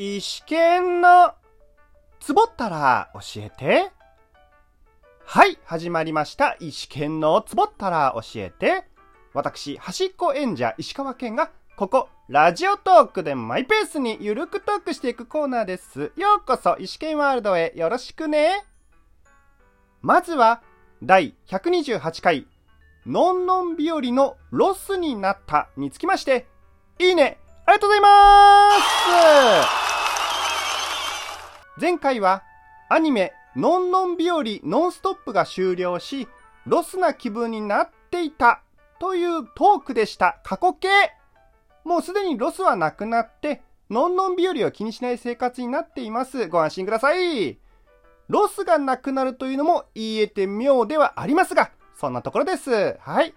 石剣のつぼったら教えて。はい、始まりました。石剣のつぼったら教えて。私、端っこ演者石川県が、ここ、ラジオトークでマイペースにゆるくトークしていくコーナーです。ようこそ、石剣ワールドへよろしくね。まずは、第128回、のんのん日和のロスになったにつきまして、いいねありがとうございます前回はアニメのんのんびよりノンストップが終了し、ロスな気分になっていたというトークでした。過去形もうすでにロスはなくなって、のんのんびよりを気にしない生活になっています。ご安心ください。ロスがなくなるというのも言えて妙ではありますが、そんなところです。はい。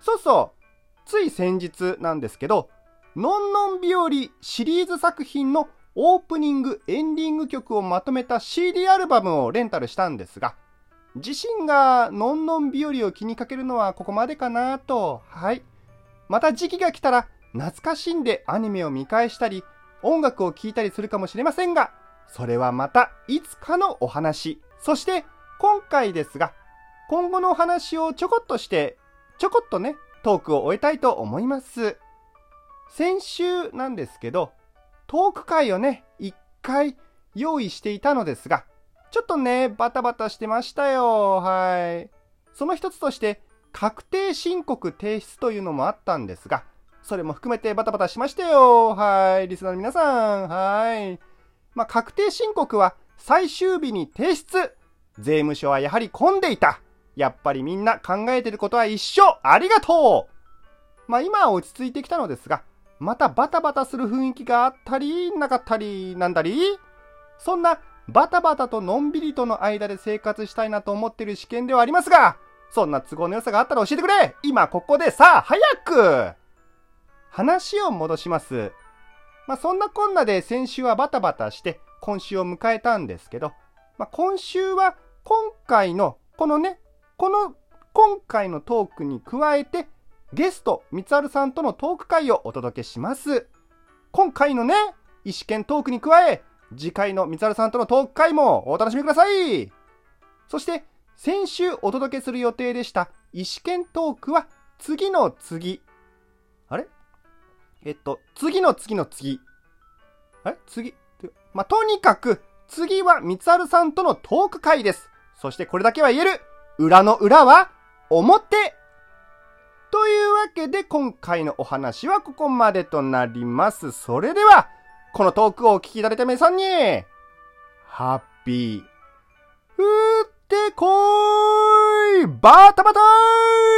そうそう。つい先日なんですけど、のんのん日和シリーズ作品のオープニング、エンディング曲をまとめた CD アルバムをレンタルしたんですが、自身がのんのん日和を気にかけるのはここまでかなと、はい。また時期が来たら懐かしんでアニメを見返したり、音楽を聴いたりするかもしれませんが、それはまたいつかのお話。そして今回ですが、今後のお話をちょこっとして、ちょこっとね、トークを終えたいと思います。先週なんですけど、トーク会をね、一回用意していたのですが、ちょっとね、バタバタしてましたよ。はい。その一つとして、確定申告提出というのもあったんですが、それも含めてバタバタしましたよ。はい。リスナーの皆さん。はい。まあ、確定申告は最終日に提出。税務署はやはり混んでいた。やっぱりみんな考えてることは一緒ありがとうまあ今は落ち着いてきたのですが、またバタバタする雰囲気があったり、なかったり、なんだり？そんなバタバタとのんびりとの間で生活したいなと思っている試験ではありますが、そんな都合の良さがあったら教えてくれ。今ここでさあ早く。話を戻します。まあそんなこんなで先週はバタバタして今週を迎えたんですけど、まあ今週は今回のこのね、この今回のトークに加えてゲスト、三春さんとのトーク会をお届けします。今回のね、石剣トークに加え、次回の三春さんとのトーク会もお楽しみください。そして、先週お届けする予定でした石剣トークは次の次。あれ？えっと、次の次の次。あれ？次？まあ、とにかく、次は三春さんとのトーク会です。そしてこれだけは言える。裏の裏は、表わけで今回のお話はここまでとなります。それでは、このトークをお聞きいただいた皆さんに、ハッピー、打ってこーいバタバターイ